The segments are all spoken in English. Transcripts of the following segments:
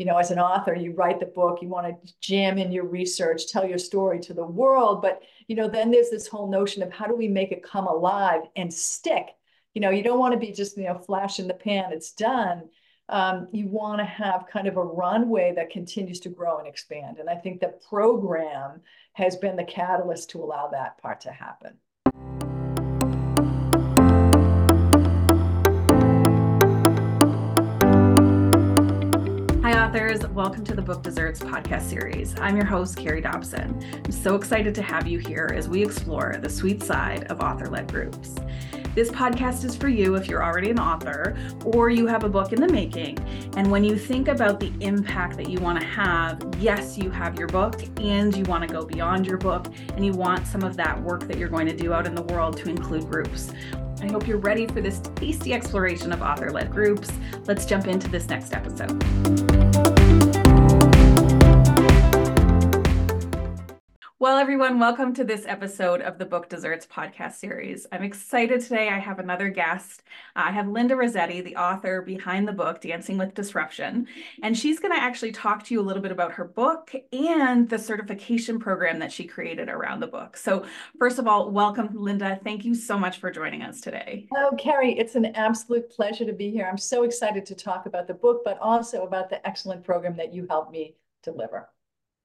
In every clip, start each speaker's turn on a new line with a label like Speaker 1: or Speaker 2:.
Speaker 1: you know, as an author, you write the book, you want to jam in your research, tell your story to the world. But, you know, then there's this whole notion of how do we make it come alive and stick? You know, you don't want to be just, you know, flash in the pan, it's done. Um, you want to have kind of a runway that continues to grow and expand. And I think the program has been the catalyst to allow that part to happen.
Speaker 2: Welcome to the Book Desserts podcast series. I'm your host, Carrie Dobson. I'm so excited to have you here as we explore the sweet side of author led groups. This podcast is for you if you're already an author or you have a book in the making. And when you think about the impact that you want to have, yes, you have your book and you want to go beyond your book and you want some of that work that you're going to do out in the world to include groups. I hope you're ready for this tasty exploration of author led groups. Let's jump into this next episode. Well, everyone, welcome to this episode of the Book Desserts podcast series. I'm excited today. I have another guest. Uh, I have Linda Rossetti, the author behind the book, Dancing with Disruption. And she's going to actually talk to you a little bit about her book and the certification program that she created around the book. So, first of all, welcome, Linda. Thank you so much for joining us today.
Speaker 1: Oh, Carrie, it's an absolute pleasure to be here. I'm so excited to talk about the book, but also about the excellent program that you helped me deliver.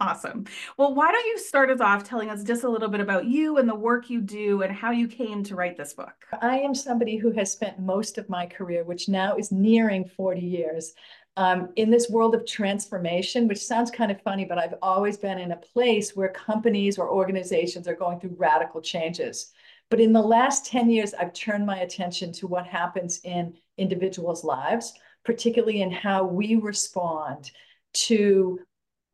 Speaker 2: Awesome. Well, why don't you start us off telling us just a little bit about you and the work you do and how you came to write this book?
Speaker 1: I am somebody who has spent most of my career, which now is nearing 40 years, um, in this world of transformation, which sounds kind of funny, but I've always been in a place where companies or organizations are going through radical changes. But in the last 10 years, I've turned my attention to what happens in individuals' lives, particularly in how we respond to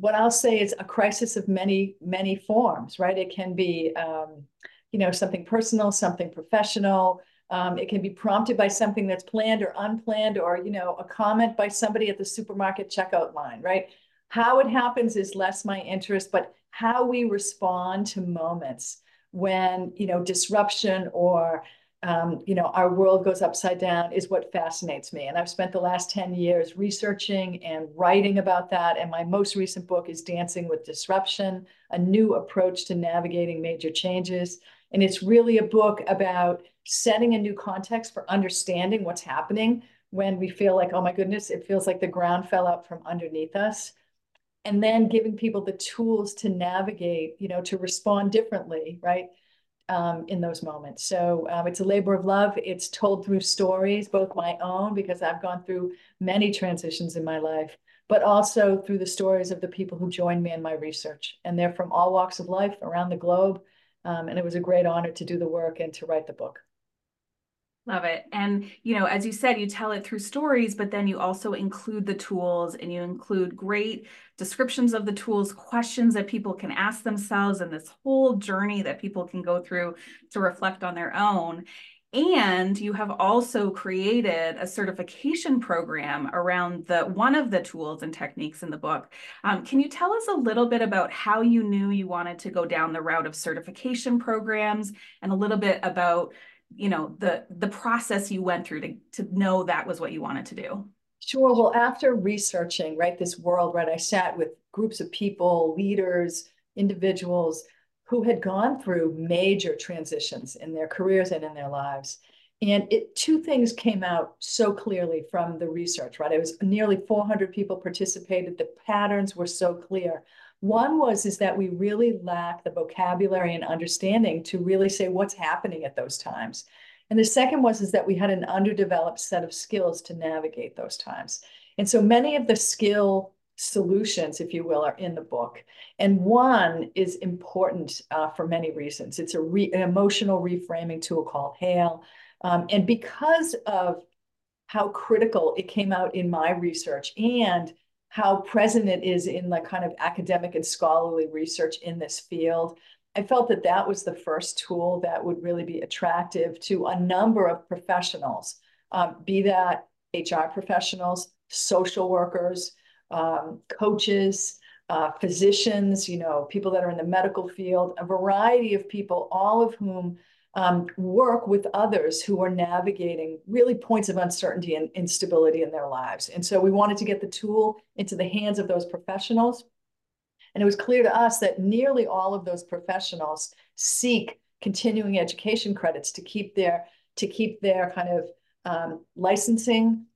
Speaker 1: what I'll say is a crisis of many, many forms, right? It can be, um, you know, something personal, something professional. Um, it can be prompted by something that's planned or unplanned, or, you know, a comment by somebody at the supermarket checkout line, right? How it happens is less my interest, but how we respond to moments when, you know, disruption or um, you know, our world goes upside down is what fascinates me. And I've spent the last 10 years researching and writing about that. And my most recent book is Dancing with Disruption, a new approach to navigating major changes. And it's really a book about setting a new context for understanding what's happening when we feel like, oh my goodness, it feels like the ground fell out from underneath us. And then giving people the tools to navigate, you know, to respond differently, right? Um, in those moments. So um, it's a labor of love. It's told through stories, both my own, because I've gone through many transitions in my life, but also through the stories of the people who joined me in my research. And they're from all walks of life around the globe. Um, and it was a great honor to do the work and to write the book.
Speaker 2: Love it. And, you know, as you said, you tell it through stories, but then you also include the tools and you include great descriptions of the tools, questions that people can ask themselves, and this whole journey that people can go through to reflect on their own. And you have also created a certification program around the one of the tools and techniques in the book. Um, can you tell us a little bit about how you knew you wanted to go down the route of certification programs and a little bit about you know the the process you went through to to know that was what you wanted to do.
Speaker 1: Sure. Well after researching right this world right i sat with groups of people leaders individuals who had gone through major transitions in their careers and in their lives. And it two things came out so clearly from the research right? It was nearly 400 people participated. The patterns were so clear one was is that we really lack the vocabulary and understanding to really say what's happening at those times. And the second was is that we had an underdeveloped set of skills to navigate those times. And so many of the skill solutions, if you will, are in the book. And one is important uh, for many reasons. It's a re- an emotional reframing tool called HAIL. Um, and because of how critical it came out in my research and how present it is in the kind of academic and scholarly research in this field. I felt that that was the first tool that would really be attractive to a number of professionals, um, be that HR professionals, social workers, um, coaches, uh, physicians, you know, people that are in the medical field, a variety of people, all of whom um, work with others who are navigating really points of uncertainty and instability in their lives. And so we wanted to get the tool into the hands of those professionals. And it was clear to us that nearly all of those professionals seek continuing education credits to keep their to keep their kind of um, licensing,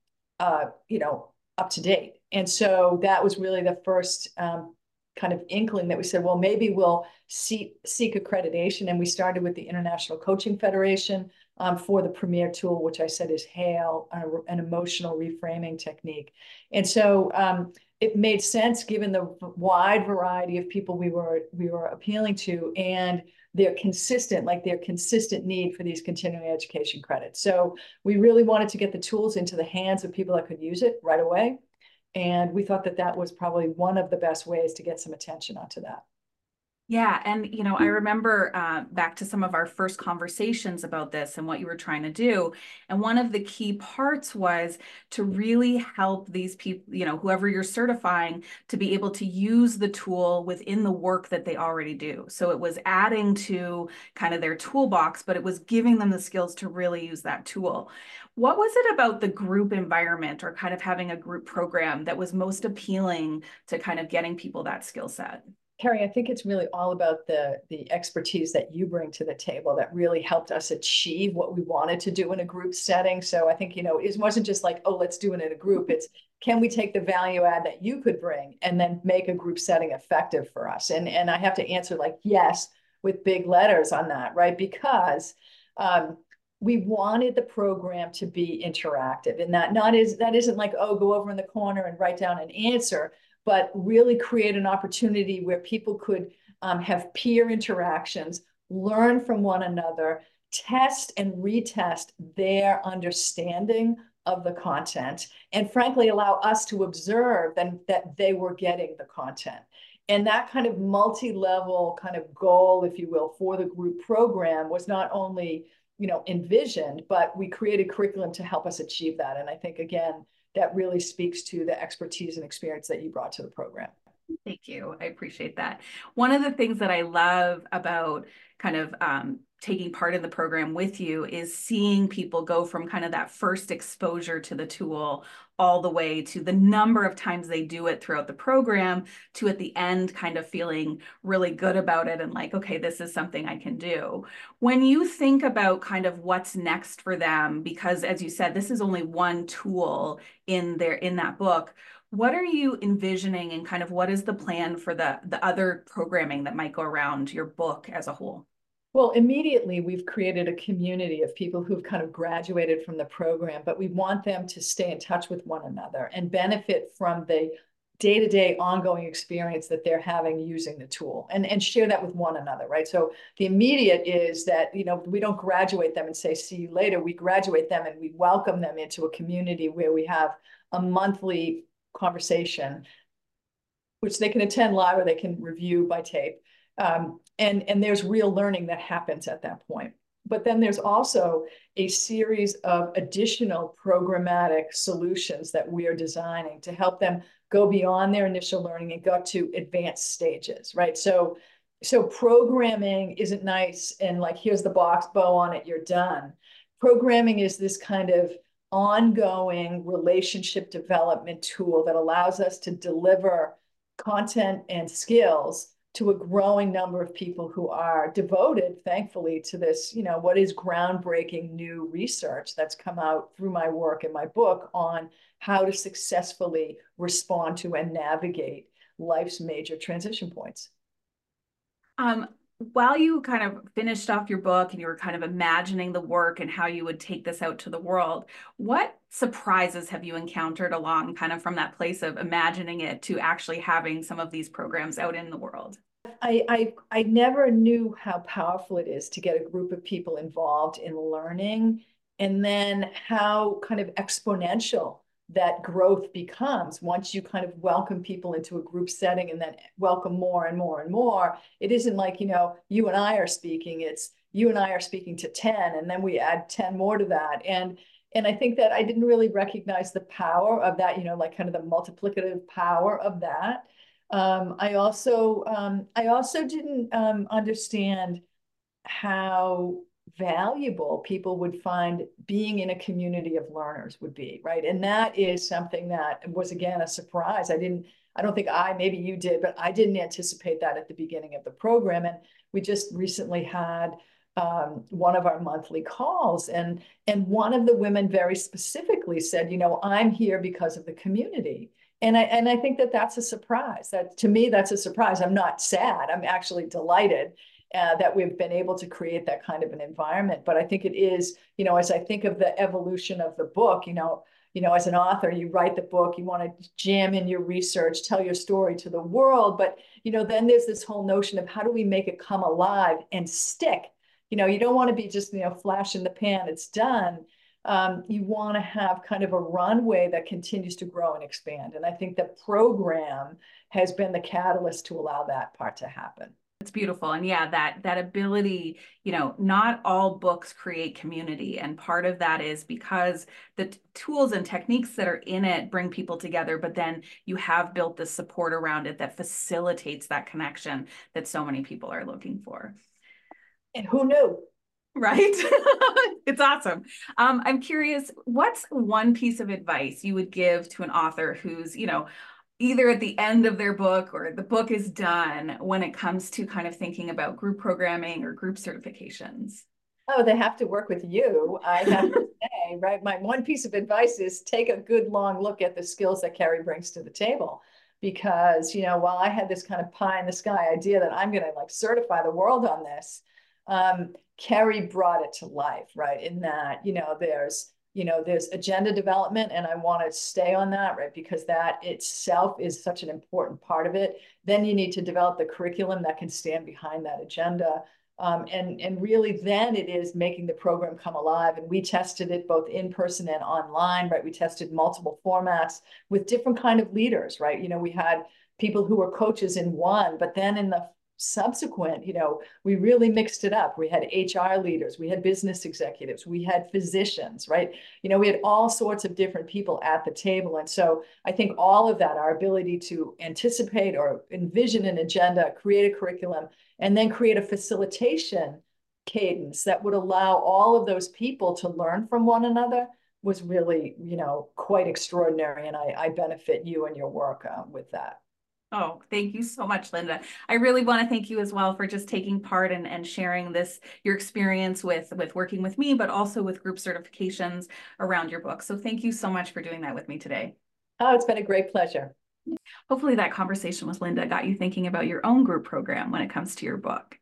Speaker 1: uh, you know, up to date. And so that was really the first um, kind of inkling that we said, well, maybe we'll seek, accreditation. And we started with the International Coaching Federation um, for the premier tool, which I said is HAIL, an emotional reframing technique. And so um, it made sense given the wide variety of people we were we were appealing to and their consistent, like their consistent need for these continuing education credits. So we really wanted to get the tools into the hands of people that could use it right away. And we thought that that was probably one of the best ways to get some attention onto that.
Speaker 2: Yeah, and you know, I remember uh, back to some of our first conversations about this and what you were trying to do. And one of the key parts was to really help these people, you know, whoever you're certifying, to be able to use the tool within the work that they already do. So it was adding to kind of their toolbox, but it was giving them the skills to really use that tool. What was it about the group environment or kind of having a group program that was most appealing to kind of getting people that skill set?
Speaker 1: Carrie, I think it's really all about the the expertise that you bring to the table that really helped us achieve what we wanted to do in a group setting. So I think, you know, it wasn't just like, oh, let's do it in a group. It's can we take the value add that you could bring and then make a group setting effective for us? And and I have to answer like yes with big letters on that, right? Because um, we wanted the program to be interactive and that not is that isn't like oh go over in the corner and write down an answer but really create an opportunity where people could um, have peer interactions, learn from one another, test and retest their understanding of the content, and frankly, allow us to observe then that they were getting the content. And that kind of multi-level kind of goal, if you will, for the group program was not only you know envisioned, but we created curriculum to help us achieve that. And I think again, that really speaks to the expertise and experience that you brought to the program.
Speaker 2: Thank you. I appreciate that. One of the things that I love about kind of um, taking part in the program with you is seeing people go from kind of that first exposure to the tool all the way to the number of times they do it throughout the program to at the end kind of feeling really good about it and like okay this is something i can do. When you think about kind of what's next for them because as you said this is only one tool in there in that book what are you envisioning and kind of what is the plan for the the other programming that might go around your book as a whole
Speaker 1: well, immediately we've created a community of people who've kind of graduated from the program, but we want them to stay in touch with one another and benefit from the day-to-day ongoing experience that they're having using the tool and, and share that with one another, right? So the immediate is that, you know, we don't graduate them and say, see you later. We graduate them and we welcome them into a community where we have a monthly conversation, which they can attend live or they can review by tape. Um, and, and there's real learning that happens at that point. But then there's also a series of additional programmatic solutions that we are designing to help them go beyond their initial learning and go to advanced stages, right? So, so programming isn't nice and like, here's the box, bow on it, you're done. Programming is this kind of ongoing relationship development tool that allows us to deliver content and skills to a growing number of people who are devoted, thankfully, to this, you know, what is groundbreaking new research that's come out through my work and my book on how to successfully respond to and navigate life's major transition points.
Speaker 2: Um, while you kind of finished off your book and you were kind of imagining the work and how you would take this out to the world, what surprises have you encountered along kind of from that place of imagining it to actually having some of these programs out in the world?
Speaker 1: I, I, I never knew how powerful it is to get a group of people involved in learning and then how kind of exponential that growth becomes once you kind of welcome people into a group setting and then welcome more and more and more. It isn't like you know you and i are speaking it's you and i are speaking to 10 and then we add 10 more to that. And and i think that i didn't really recognize the power of that you know like kind of the multiplicative power of that. Um, i also um, i also didn't um, understand how valuable people would find being in a community of learners would be, right? And that is something that was, again, a surprise. I didn't, I don't think I, maybe you did, but I didn't anticipate that at the beginning of the program. And we just recently had um, one of our monthly calls and and one of the women very specifically said you know i'm here because of the community and i and i think that that's a surprise that to me that's a surprise i'm not sad i'm actually delighted uh, that we've been able to create that kind of an environment but i think it is you know as i think of the evolution of the book you know you know as an author you write the book you want to jam in your research tell your story to the world but you know then there's this whole notion of how do we make it come alive and stick you know, you don't want to be just, you know, flash in the pan, it's done. Um, you want to have kind of a runway that continues to grow and expand. And I think the program has been the catalyst to allow that part to happen.
Speaker 2: It's beautiful. And yeah, that that ability, you know, not all books create community. And part of that is because the t- tools and techniques that are in it bring people together, but then you have built the support around it that facilitates that connection that so many people are looking for.
Speaker 1: And who knew?
Speaker 2: Right. it's awesome. Um, I'm curious, what's one piece of advice you would give to an author who's, you know, either at the end of their book or the book is done when it comes to kind of thinking about group programming or group certifications?
Speaker 1: Oh, they have to work with you. I have to say, right? My one piece of advice is take a good long look at the skills that Carrie brings to the table. Because, you know, while I had this kind of pie in the sky idea that I'm going to like certify the world on this, um, Carrie brought it to life, right? In that, you know, there's, you know, there's agenda development, and I want to stay on that, right? Because that itself is such an important part of it. Then you need to develop the curriculum that can stand behind that agenda. Um, and, and really then it is making the program come alive. And we tested it both in person and online, right? We tested multiple formats with different kind of leaders, right? You know, we had people who were coaches in one, but then in the subsequent, you know, we really mixed it up. We had HR leaders, we had business executives, we had physicians, right? You know, we had all sorts of different people at the table. And so I think all of that, our ability to anticipate or envision an agenda, create a curriculum, and then create a facilitation cadence that would allow all of those people to learn from one another was really, you know, quite extraordinary. And I, I benefit you and your work uh, with that.
Speaker 2: Oh, thank you so much, Linda. I really want to thank you as well for just taking part and, and sharing this, your experience with, with working with me, but also with group certifications around your book. So thank you so much for doing that with me today.
Speaker 1: Oh, it's been a great pleasure.
Speaker 2: Hopefully that conversation with Linda got you thinking about your own group program when it comes to your book.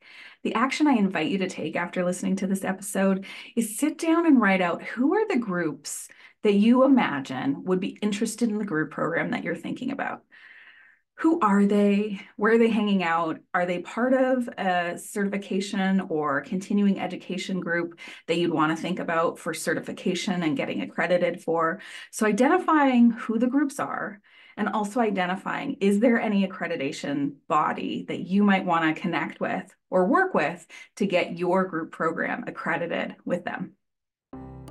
Speaker 2: The action I invite you to take after listening to this episode is sit down and write out who are the groups that you imagine would be interested in the group program that you're thinking about who are they? Where are they hanging out? Are they part of a certification or continuing education group that you'd want to think about for certification and getting accredited for? So, identifying who the groups are and also identifying is there any accreditation body that you might want to connect with or work with to get your group program accredited with them?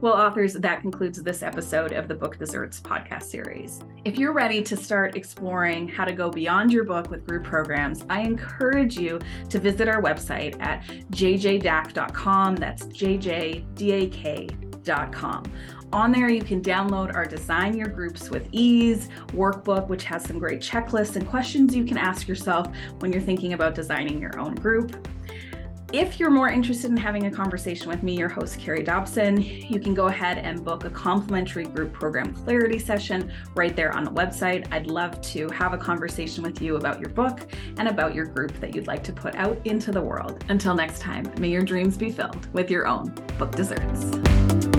Speaker 2: Well, authors, that concludes this episode of the Book Desserts podcast series. If you're ready to start exploring how to go beyond your book with group programs, I encourage you to visit our website at jjdak.com. That's jjdak.com. On there, you can download our Design Your Groups with Ease workbook, which has some great checklists and questions you can ask yourself when you're thinking about designing your own group. If you're more interested in having a conversation with me, your host, Carrie Dobson, you can go ahead and book a complimentary group program clarity session right there on the website. I'd love to have a conversation with you about your book and about your group that you'd like to put out into the world. Until next time, may your dreams be filled with your own book desserts.